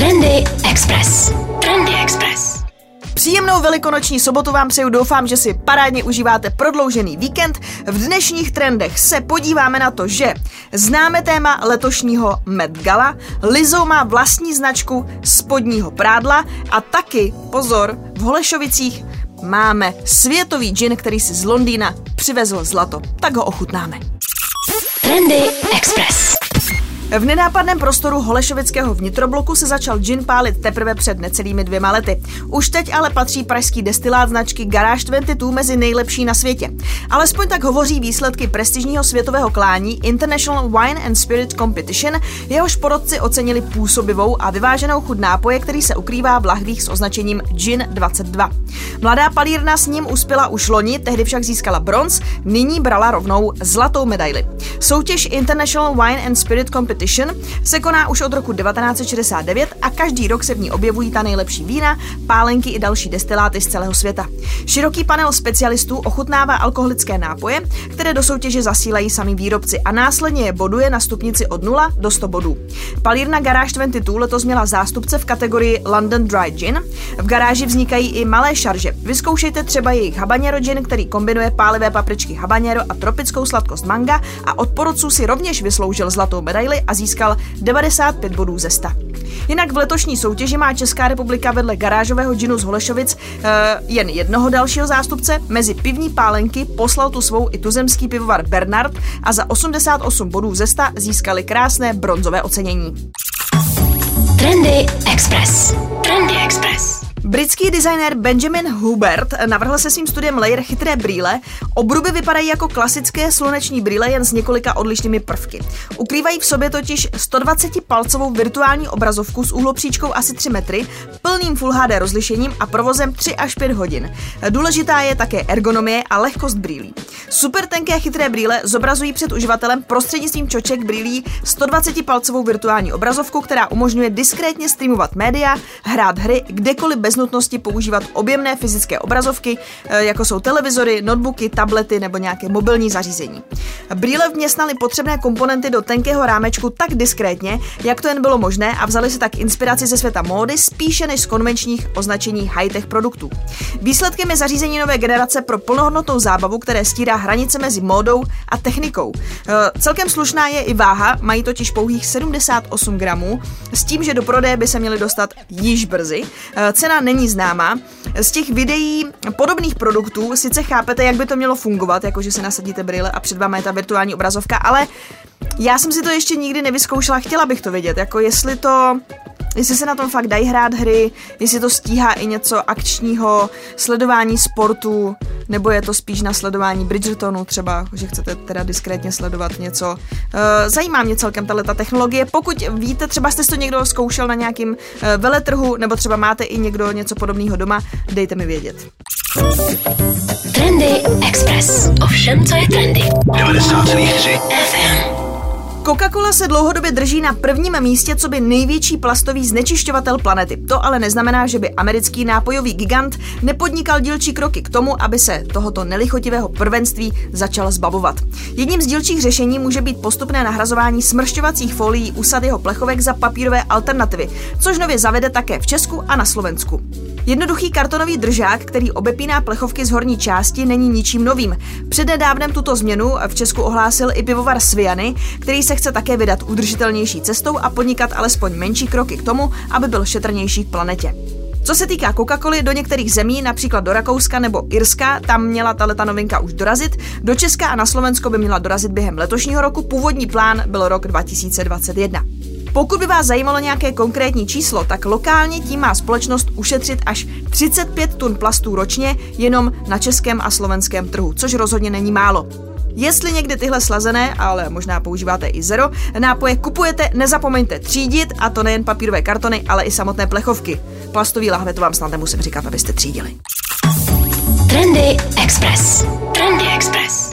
Trendy Express. Trendy Express. Příjemnou velikonoční sobotu vám přeju, doufám, že si parádně užíváte prodloužený víkend. V dnešních trendech se podíváme na to, že známe téma letošního Met Gala, Lizou má vlastní značku spodního prádla a taky, pozor, v Holešovicích máme světový gin, který si z Londýna přivezl zlato. Tak ho ochutnáme. Trendy Express. V nenápadném prostoru Holešovického vnitrobloku se začal gin pálit teprve před necelými dvěma lety. Už teď ale patří pražský destilát značky Garage 22 mezi nejlepší na světě. Alespoň tak hovoří výsledky prestižního světového klání International Wine and Spirit Competition, jehož porodci ocenili působivou a vyváženou chud nápoje, který se ukrývá v lahvích s označením Gin 22. Mladá palírna s ním uspěla už loni, tehdy však získala bronz, nyní brala rovnou zlatou medaili. Soutěž International Wine and Spirit Competition Competition se koná už od roku 1969 a každý rok se v ní objevují ta nejlepší vína, pálenky i další destiláty z celého světa. Široký panel specialistů ochutnává alkoholické nápoje, které do soutěže zasílají sami výrobci a následně je boduje na stupnici od 0 do 100 bodů. Palírna Garage 22 letos měla zástupce v kategorii London Dry Gin. V garáži vznikají i malé šarže. Vyzkoušejte třeba jejich habanero gin, který kombinuje pálivé papričky habanero a tropickou sladkost manga a od porodců si rovněž vysloužil zlatou medaili a získal 95 bodů ze 100. Jinak v letošní soutěži má Česká republika vedle garážového džinu z Holešovic uh, jen jednoho dalšího zástupce. Mezi pivní pálenky poslal tu svou i tuzemský pivovar Bernard a za 88 bodů ze 100 získali krásné bronzové ocenění. Trendy Express. Trendy Express. Britský designér Benjamin Hubert navrhl se svým studiem Layer chytré brýle. Obruby vypadají jako klasické sluneční brýle jen s několika odlišnými prvky. Ukrývají v sobě totiž 120-palcovou virtuální obrazovku s úhlopříčkou asi 3 metry, plným Full HD rozlišením a provozem 3 až 5 hodin. Důležitá je také ergonomie a lehkost brýlí. Super tenké chytré brýle zobrazují před uživatelem prostřednictvím čoček brýlí 120-palcovou virtuální obrazovku, která umožňuje diskrétně streamovat média, hrát hry kdekoliv bez nutnosti používat objemné fyzické obrazovky, eh, jako jsou televizory, notebooky, tablety nebo nějaké mobilní zařízení. Brýle vměstnaly potřebné komponenty do tenkého rámečku tak diskrétně, jak to jen bylo možné a vzali se tak inspiraci ze světa módy spíše než z konvenčních označení high-tech produktů. Výsledkem je zařízení nové generace pro plnohodnotnou zábavu, které stírá hranice mezi módou a technikou. E, celkem slušná je i váha, mají totiž pouhých 78 gramů, s tím, že do prodeje by se měly dostat již brzy. E, není známá. Z těch videí podobných produktů sice chápete, jak by to mělo fungovat, jakože si nasadíte brýle a před vámi je ta virtuální obrazovka, ale já jsem si to ještě nikdy nevyzkoušela, chtěla bych to vědět, jako jestli to jestli se na tom fakt dají hrát hry, jestli to stíhá i něco akčního, sledování sportu, nebo je to spíš na sledování Bridgertonu třeba, že chcete teda diskrétně sledovat něco. Eh, zajímá mě celkem tato technologie. Pokud víte, třeba jste to někdo zkoušel na nějakým eh, veletrhu, nebo třeba máte i někdo něco podobného doma, dejte mi vědět. Trendy Express. Ovšem, co je trendy? 90,3 FM. Coca-Cola se dlouhodobě drží na prvním místě, co by největší plastový znečišťovatel planety. To ale neznamená, že by americký nápojový gigant nepodnikal dílčí kroky k tomu, aby se tohoto nelichotivého prvenství začal zbavovat. Jedním z dílčích řešení může být postupné nahrazování smršťovacích folií usad jeho plechovek za papírové alternativy, což nově zavede také v Česku a na Slovensku. Jednoduchý kartonový držák, který obepíná plechovky z horní části, není ničím novým. Přednedávnem tuto změnu v Česku ohlásil i pivovar Sviany, který se chce také vydat udržitelnější cestou a podnikat alespoň menší kroky k tomu, aby byl šetrnější k planetě. Co se týká Coca-Coly, do některých zemí, například do Rakouska nebo Irska, tam měla tato novinka už dorazit. Do Česka a na Slovensko by měla dorazit během letošního roku. Původní plán byl rok 2021. Pokud by vás zajímalo nějaké konkrétní číslo, tak lokálně tím má společnost ušetřit až 35 tun plastů ročně jenom na českém a slovenském trhu, což rozhodně není málo. Jestli někdy tyhle slazené, ale možná používáte i zero, nápoje kupujete, nezapomeňte třídit, a to nejen papírové kartony, ale i samotné plechovky. Plastový lahve to vám snad nemusím říkat, abyste třídili. Trendy Express. Trendy Express.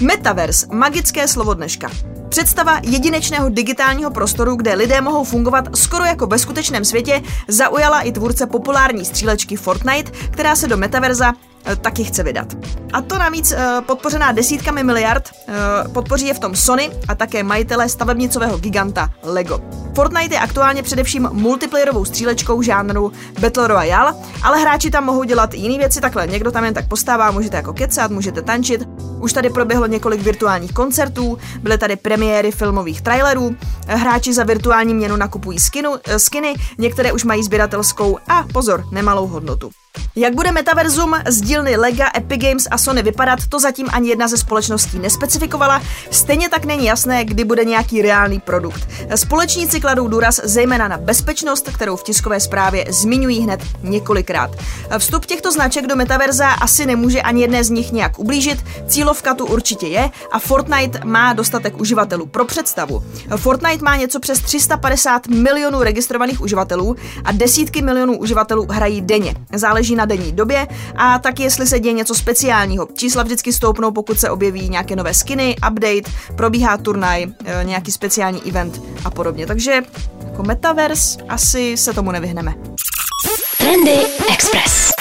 Metaverse, magické slovo dneška. Představa jedinečného digitálního prostoru, kde lidé mohou fungovat skoro jako ve skutečném světě, zaujala i tvůrce populární střílečky Fortnite, která se do metaverza taky chce vydat. A to navíc eh, podpořená desítkami miliard eh, podpoří je v tom Sony a také majitele stavebnicového giganta Lego. Fortnite je aktuálně především multiplayerovou střílečkou žánru Battle Royale, ale hráči tam mohou dělat i jiné věci, takhle někdo tam jen tak postává, můžete jako kecat, můžete tančit. Už tady proběhlo několik virtuálních koncertů, byly tady premiéry filmových trailerů, hráči za virtuální měnu nakupují skinu, skiny, některé už mají sběratelskou a pozor, nemalou hodnotu. Jak bude metaverzum z dílny Lega, Epic Games a Sony vypadat, to zatím ani jedna ze společností nespecifikovala. Stejně tak není jasné, kdy bude nějaký reálný produkt. Společníci kladou důraz zejména na bezpečnost, kterou v tiskové zprávě zmiňují hned několikrát. Vstup těchto značek do metaverza asi nemůže ani jedné z nich nějak ublížit, cílovka tu určitě je a Fortnite má dostatek uživatelů. Pro představu, Fortnite má něco přes 350 milionů registrovaných uživatelů a desítky milionů uživatelů hrají denně. Záleží na denní době a tak jestli se děje něco speciálního. Čísla vždycky stoupnou, pokud se objeví nějaké nové skiny, update, probíhá turnaj, e, nějaký speciální event a podobně. Takže jako metaverse asi se tomu nevyhneme. Trendy Express.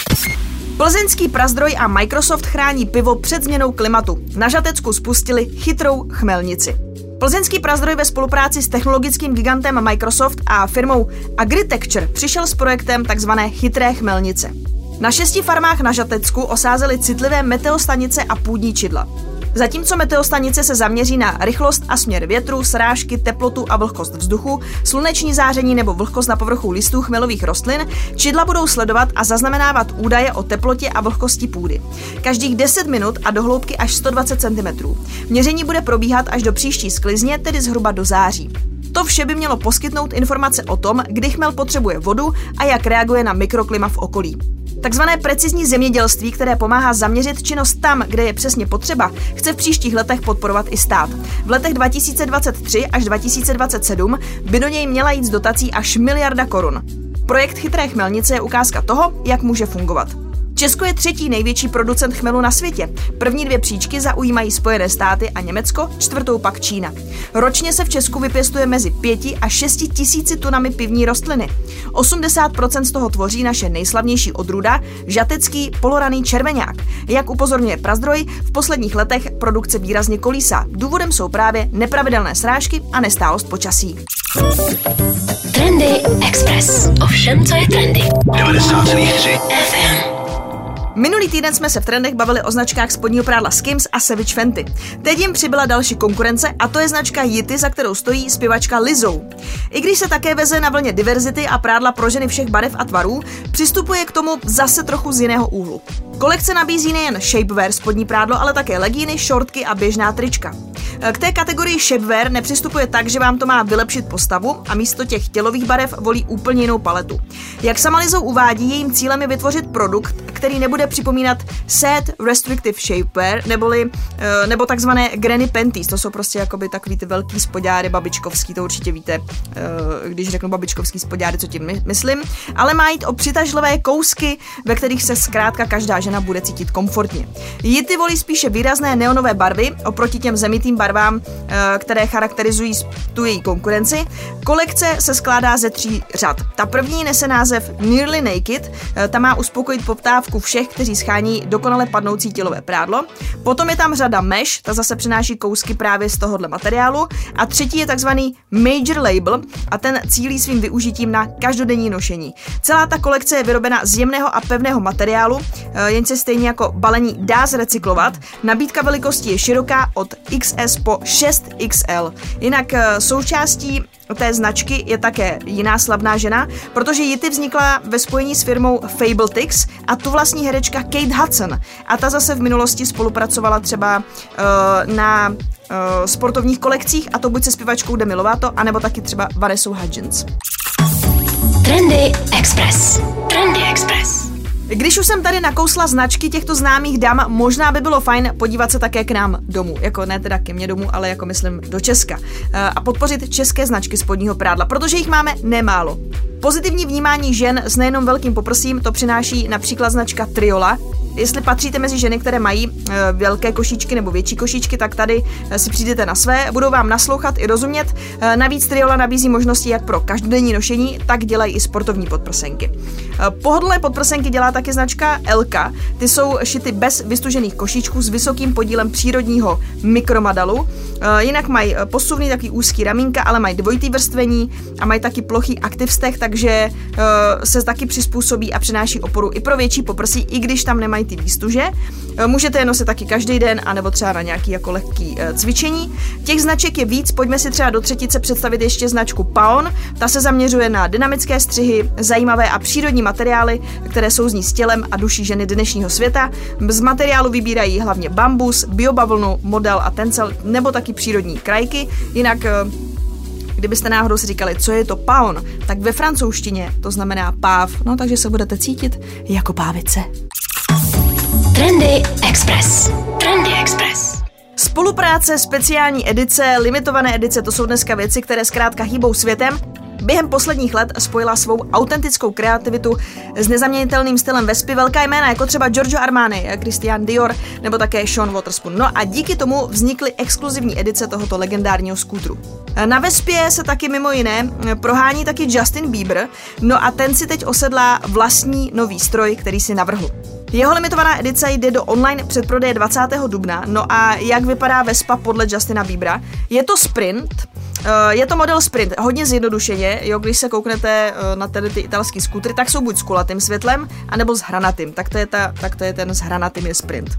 Plzeňský prazdroj a Microsoft chrání pivo před změnou klimatu. Na Žatecku spustili chytrou chmelnici. Plzeňský prazdroj ve spolupráci s technologickým gigantem Microsoft a firmou Agritecture přišel s projektem tzv. chytré chmelnice. Na šesti farmách na Žatecku osázeli citlivé meteostanice a půdní čidla. Zatímco meteostanice se zaměří na rychlost a směr větru, srážky, teplotu a vlhkost vzduchu, sluneční záření nebo vlhkost na povrchu listů chmelových rostlin, čidla budou sledovat a zaznamenávat údaje o teplotě a vlhkosti půdy. Každých 10 minut a do hloubky až 120 cm. Měření bude probíhat až do příští sklizně, tedy zhruba do září. To vše by mělo poskytnout informace o tom, kdy chmel potřebuje vodu a jak reaguje na mikroklima v okolí. Takzvané precizní zemědělství, které pomáhá zaměřit činnost tam, kde je přesně potřeba, chce v příštích letech podporovat i stát. V letech 2023 až 2027 by do něj měla jít z dotací až miliarda korun. Projekt Chytré chmelnice je ukázka toho, jak může fungovat. Česko je třetí největší producent chmelu na světě. První dvě příčky zaujímají Spojené státy a Německo, čtvrtou pak Čína. Ročně se v Česku vypěstuje mezi 5 a 6 tisíci tunami pivní rostliny. 80% z toho tvoří naše nejslavnější odrůda, žatecký poloraný červeňák. Jak upozorňuje Prazdroj, v posledních letech produkce výrazně kolísá. Důvodem jsou právě nepravidelné srážky a nestálost počasí. Trendy Express. Ovšem, co je trendy. 90,3 FM. Minulý týden jsme se v trendech bavili o značkách spodního prádla Skims a Savage Fenty. Teď jim přibyla další konkurence a to je značka Yiti, za kterou stojí zpěvačka Lizou. I když se také veze na vlně diverzity a prádla pro ženy všech barev a tvarů, přistupuje k tomu zase trochu z jiného úhlu. Kolekce nabízí nejen shapewear spodní prádlo, ale také legíny, šortky a běžná trička. K té kategorii shapewear nepřistupuje tak, že vám to má vylepšit postavu a místo těch tělových barev volí úplně jinou paletu. Jak sama Lizou uvádí, jejím cílem je vytvořit produkt, který nebude připomínat set restrictive shapewear, neboli, eh, nebo takzvané granny panties, to jsou prostě jakoby takový ty velký spodňáry babičkovský, to určitě víte, eh, když řeknu babičkovský spodňáry, co tím myslím, ale má jít o přitažlivé kousky, ve kterých se zkrátka každá žena bude cítit komfortně. Jity volí spíše výrazné neonové barvy oproti těm zemitým barvám, eh, které charakterizují tu její konkurenci. Kolekce se skládá ze tří řad. Ta první nese název Nearly Naked, ta má uspokojit poptávku všech, kteří schání dokonale padnoucí tělové prádlo. Potom je tam řada mesh, ta zase přináší kousky právě z tohohle materiálu. A třetí je takzvaný Major Label a ten cílí svým využitím na každodenní nošení. Celá ta kolekce je vyrobena z jemného a pevného materiálu, eh, jen se stejně jako balení dá zrecyklovat. Nabídka velikosti je široká od XS po 6XL. Jinak eh, součástí té značky je také jiná slavná žena, protože Yiti vznikla ve spojení s firmou Fabletix a tu vlastní herečka Kate Hudson. A ta zase v minulosti spolupracovala třeba uh, na uh, sportovních kolekcích a to buď se zpěvačkou Demi Lovato, anebo taky třeba Vanessa Hudgens. Trendy Express. Trendy Express. Když už jsem tady nakousla značky těchto známých dam, možná by bylo fajn podívat se také k nám domů. Jako ne teda ke mně domů, ale jako myslím do Česka. Eh, a podpořit české značky spodního prádla, protože jich máme nemálo. Pozitivní vnímání žen s nejenom velkým poprsím to přináší například značka Triola, jestli patříte mezi ženy, které mají uh, velké košíčky nebo větší košíčky, tak tady uh, si přijdete na své, budou vám naslouchat i rozumět. Uh, navíc Triola nabízí možnosti jak pro každodenní nošení, tak dělají i sportovní podprsenky. Pohodlné podprsenky dělá taky značka Elka. Ty jsou šity bez vystužených košíčků s vysokým podílem přírodního mikromadalu. Jinak mají posuvný takový úzký ramínka, ale mají dvojitý vrstvení a mají taky plochý aktivstech, takže uh, se taky přizpůsobí a přináší oporu i pro větší poprsí, i když tam nemají ty výstuže. Uh, můžete je nosit taky každý den, anebo třeba na nějaký jako lehký uh, cvičení. Těch značek je víc, pojďme si třeba do třetice představit ještě značku Paon. Ta se zaměřuje na dynamické střihy, zajímavé a přírodní materiály, které souzní s tělem a duší ženy dnešního světa. Z materiálu vybírají hlavně bambus, biobavlnu, model a tencel nebo taky přírodní krajky. Jinak Kdybyste náhodou si říkali, co je to paon, tak ve francouzštině to znamená páv, no takže se budete cítit jako pávice. Trendy Express. Trendy Express. Spolupráce, speciální edice, limitované edice, to jsou dneska věci, které zkrátka hýbou světem Během posledních let spojila svou autentickou kreativitu s nezaměnitelným stylem Vespy velká jména jako třeba Giorgio Armani, Christian Dior nebo také Sean Waterspoon. No a díky tomu vznikly exkluzivní edice tohoto legendárního skútru. Na Vespě se taky mimo jiné prohání taky Justin Bieber, no a ten si teď osedlá vlastní nový stroj, který si navrhl. Jeho limitovaná edice jde do online předprodeje 20. dubna. No a jak vypadá Vespa podle Justina Biebera? Je to sprint, je to model Sprint, hodně zjednodušeně, jo, když se kouknete eh, na tedy ty italský skutry, tak jsou buď s kulatým světlem, anebo s hranatým, tak to je, ta, tak to je ten s hranatým je Sprint.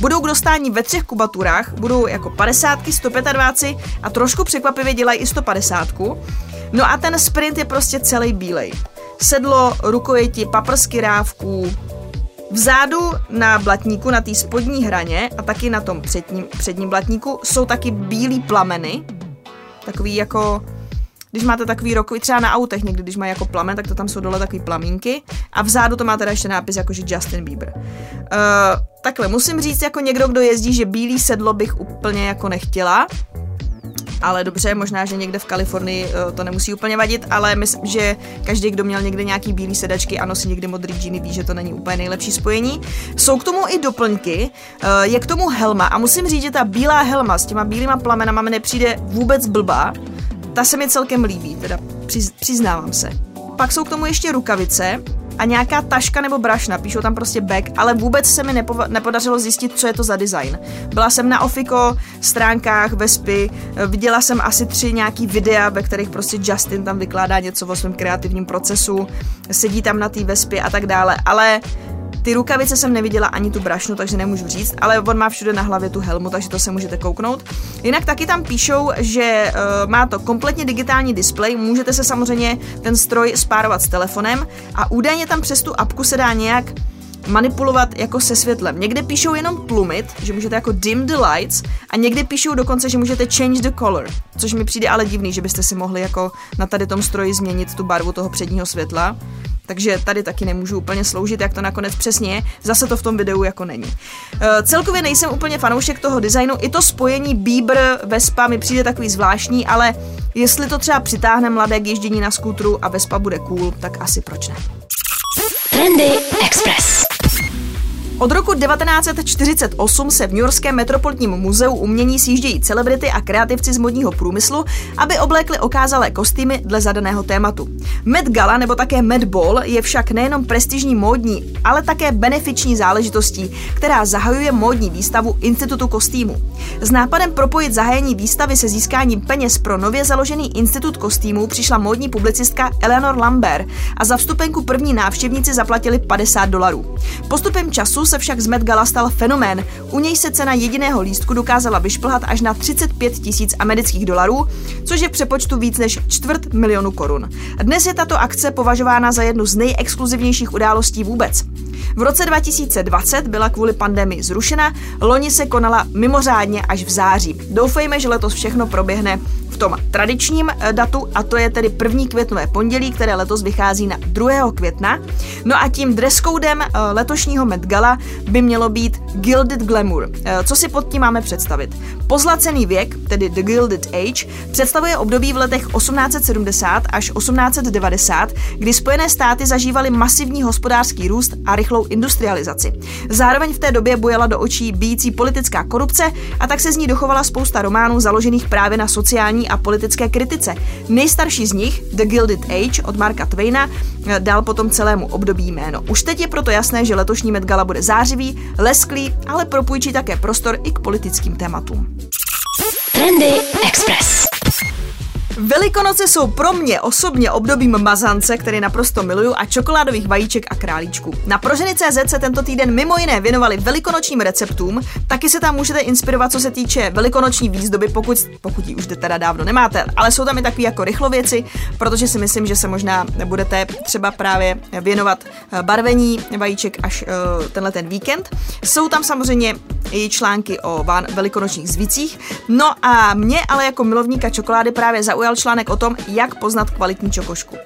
Budou k dostání ve třech kubaturách, budou jako 50, 125 a trošku překvapivě dělají i 150. No a ten sprint je prostě celý bílej. Sedlo, rukojeti, paprsky rávků, Vzadu na blatníku, na té spodní hraně a taky na tom předním, předním blatníku jsou taky bílý plameny, Takový jako když máte takový rokový, třeba na autech někdy, když mají jako plamen, tak to tam jsou dole takový plamínky a vzadu to má teda ještě nápis jako, že Justin Bieber. Uh, takhle, musím říct jako někdo, kdo jezdí, že bílý sedlo bych úplně jako nechtěla, ale dobře, možná, že někde v Kalifornii uh, to nemusí úplně vadit, ale myslím, že každý, kdo měl někde nějaký bílý sedačky a nosí někdy modrý džíny, ví, že to není úplně nejlepší spojení. Jsou k tomu i doplňky, uh, je k tomu helma a musím říct, že ta bílá helma s těma bílýma plamenama mi nepřijde vůbec blbá. Ta se mi celkem líbí, teda přiz, přiznávám se. Pak jsou k tomu ještě rukavice, a nějaká taška nebo brašna, píšou tam prostě bag, ale vůbec se mi nepo- nepodařilo zjistit, co je to za design. Byla jsem na Ofiko stránkách Vespy, viděla jsem asi tři nějaký videa, ve kterých prostě Justin tam vykládá něco o svém kreativním procesu, sedí tam na té Vespě a tak dále, ale ty rukavice jsem neviděla ani tu brašnu, takže nemůžu říct, ale on má všude na hlavě tu helmu, takže to se můžete kouknout. Jinak taky tam píšou, že uh, má to kompletně digitální displej, můžete se samozřejmě ten stroj spárovat s telefonem a údajně tam přes tu apku se dá nějak manipulovat jako se světlem. Někde píšou jenom plumit, že můžete jako dim the lights a někde píšou dokonce, že můžete change the color, což mi přijde ale divný, že byste si mohli jako na tady tom stroji změnit tu barvu toho předního světla. Takže tady taky nemůžu úplně sloužit, jak to nakonec přesně je. Zase to v tom videu jako není. E, celkově nejsem úplně fanoušek toho designu. I to spojení Bieber Vespa mi přijde takový zvláštní, ale jestli to třeba přitáhne mladé k ježdění na skútru a Vespa bude cool, tak asi proč ne. Trendy Express. Od roku 1948 se v New Yorkském metropolitním muzeu umění sjíždějí celebrity a kreativci z modního průmyslu, aby oblékli okázalé kostýmy dle zadaného tématu. Met Gala nebo také Met Ball je však nejenom prestižní módní, ale také benefiční záležitostí, která zahajuje módní výstavu Institutu kostýmu. S nápadem propojit zahájení výstavy se získáním peněz pro nově založený Institut kostýmů přišla módní publicistka Eleanor Lambert a za vstupenku první návštěvníci zaplatili 50 dolarů. Postupem času se však z Met Gala stal fenomén. U něj se cena jediného lístku dokázala vyšplhat až na 35 tisíc amerických dolarů, což je v přepočtu víc než čtvrt milionu korun. Dnes je tato akce považována za jednu z nejexkluzivnějších událostí vůbec. V roce 2020 byla kvůli pandemii zrušena, loni se konala mimořádně až v září. Doufejme, že letos všechno proběhne v tom tradičním eh, datu a to je tedy první květnové pondělí, které letos vychází na 2. května. No a tím dress codem eh, letošního Met Gala by mělo být Gilded Glamour. Eh, co si pod tím máme představit? Pozlacený věk, tedy The Gilded Age, představuje období v letech 1870 až 1890, kdy Spojené státy zažívaly masivní hospodářský růst a rychlou industrializaci. Zároveň v té době bojela do očí bíjící politická korupce a tak se z ní dochovala spousta románů založených právě na sociální a politické kritice. Nejstarší z nich, The Gilded Age od Marka Twaina, dal potom celému období jméno. Už teď je proto jasné, že letošní Met Gala bude zářivý, lesklý, ale propůjčí také prostor i k politickým tématům. Trendy Express. Velikonoce jsou pro mě osobně obdobím mazance, který naprosto miluju, a čokoládových vajíček a králíčků. Na Proženy.cz se tento týden mimo jiné věnovali velikonočním receptům, taky se tam můžete inspirovat, co se týče velikonoční výzdoby, pokud, pokud ji už teda dávno nemáte, ale jsou tam i takové jako rychlověci, protože si myslím, že se možná budete třeba právě věnovat eh, barvení vajíček až uh, tenhle ten víkend. Jsou tam samozřejmě i články o velikonočních zvicích, no a mě ale jako milovníka čokolády právě zaujalo zaujal článek o tom, jak poznat kvalitní čokošku.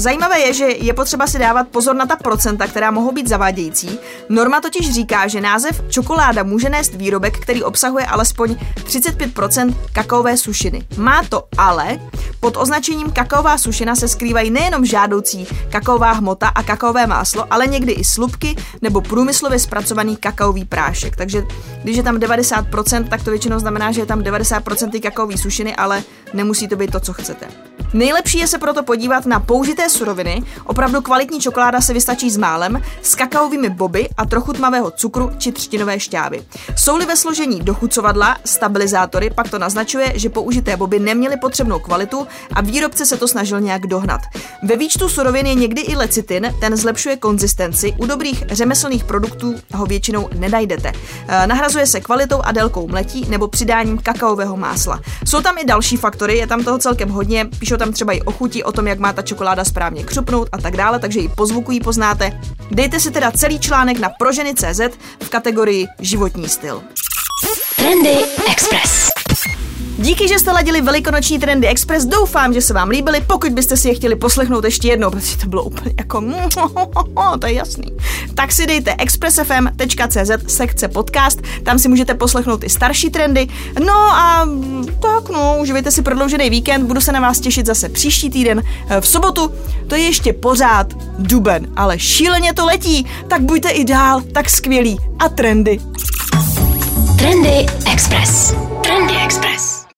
Zajímavé je, že je potřeba si dávat pozor na ta procenta, která mohou být zavádějící. Norma totiž říká, že název čokoláda může nést výrobek, který obsahuje alespoň 35% kakaové sušiny. Má to ale, pod označením kakaová sušina se skrývají nejenom žádoucí kakaová hmota a kakaové máslo, ale někdy i slupky nebo průmyslově zpracovaný kakaový prášek. Takže když je tam 90%, tak to většinou znamená, že je tam 90% kakaové sušiny, ale nemusí to být to, co chcete. Nejlepší je se proto podívat na použité suroviny, opravdu kvalitní čokoláda se vystačí s málem, s kakaovými boby a trochu tmavého cukru či třtinové šťávy. Jsou-li ve složení dochucovadla, stabilizátory, pak to naznačuje, že použité boby neměly potřebnou kvalitu a výrobce se to snažil nějak dohnat. Ve výčtu surovin je někdy i lecitin, ten zlepšuje konzistenci, u dobrých řemeslných produktů ho většinou nenajdete. E, nahrazuje se kvalitou a délkou mletí nebo přidáním kakaového másla. Jsou tam i další faktory, je tam toho celkem hodně, píšou tam třeba i o chuti, o tom, jak má ta čokoláda správně křupnout a tak dále, takže i po zvuku ji poznáte. Dejte si teda celý článek na proženy.cz v kategorii životní styl. Trendy Express. Díky, že jste ladili Velikonoční Trendy Express, doufám, že se vám líbily, pokud byste si je chtěli poslechnout ještě jednou, protože to bylo úplně jako, to je jasný. Tak si dejte expressfm.cz sekce podcast, tam si můžete poslechnout i starší trendy. No a tak no, uživejte si prodloužený víkend, budu se na vás těšit zase příští týden v sobotu. To je ještě pořád duben, ale šíleně to letí, tak buďte i dál tak skvělí a trendy. Trendy Express. Trendy Express.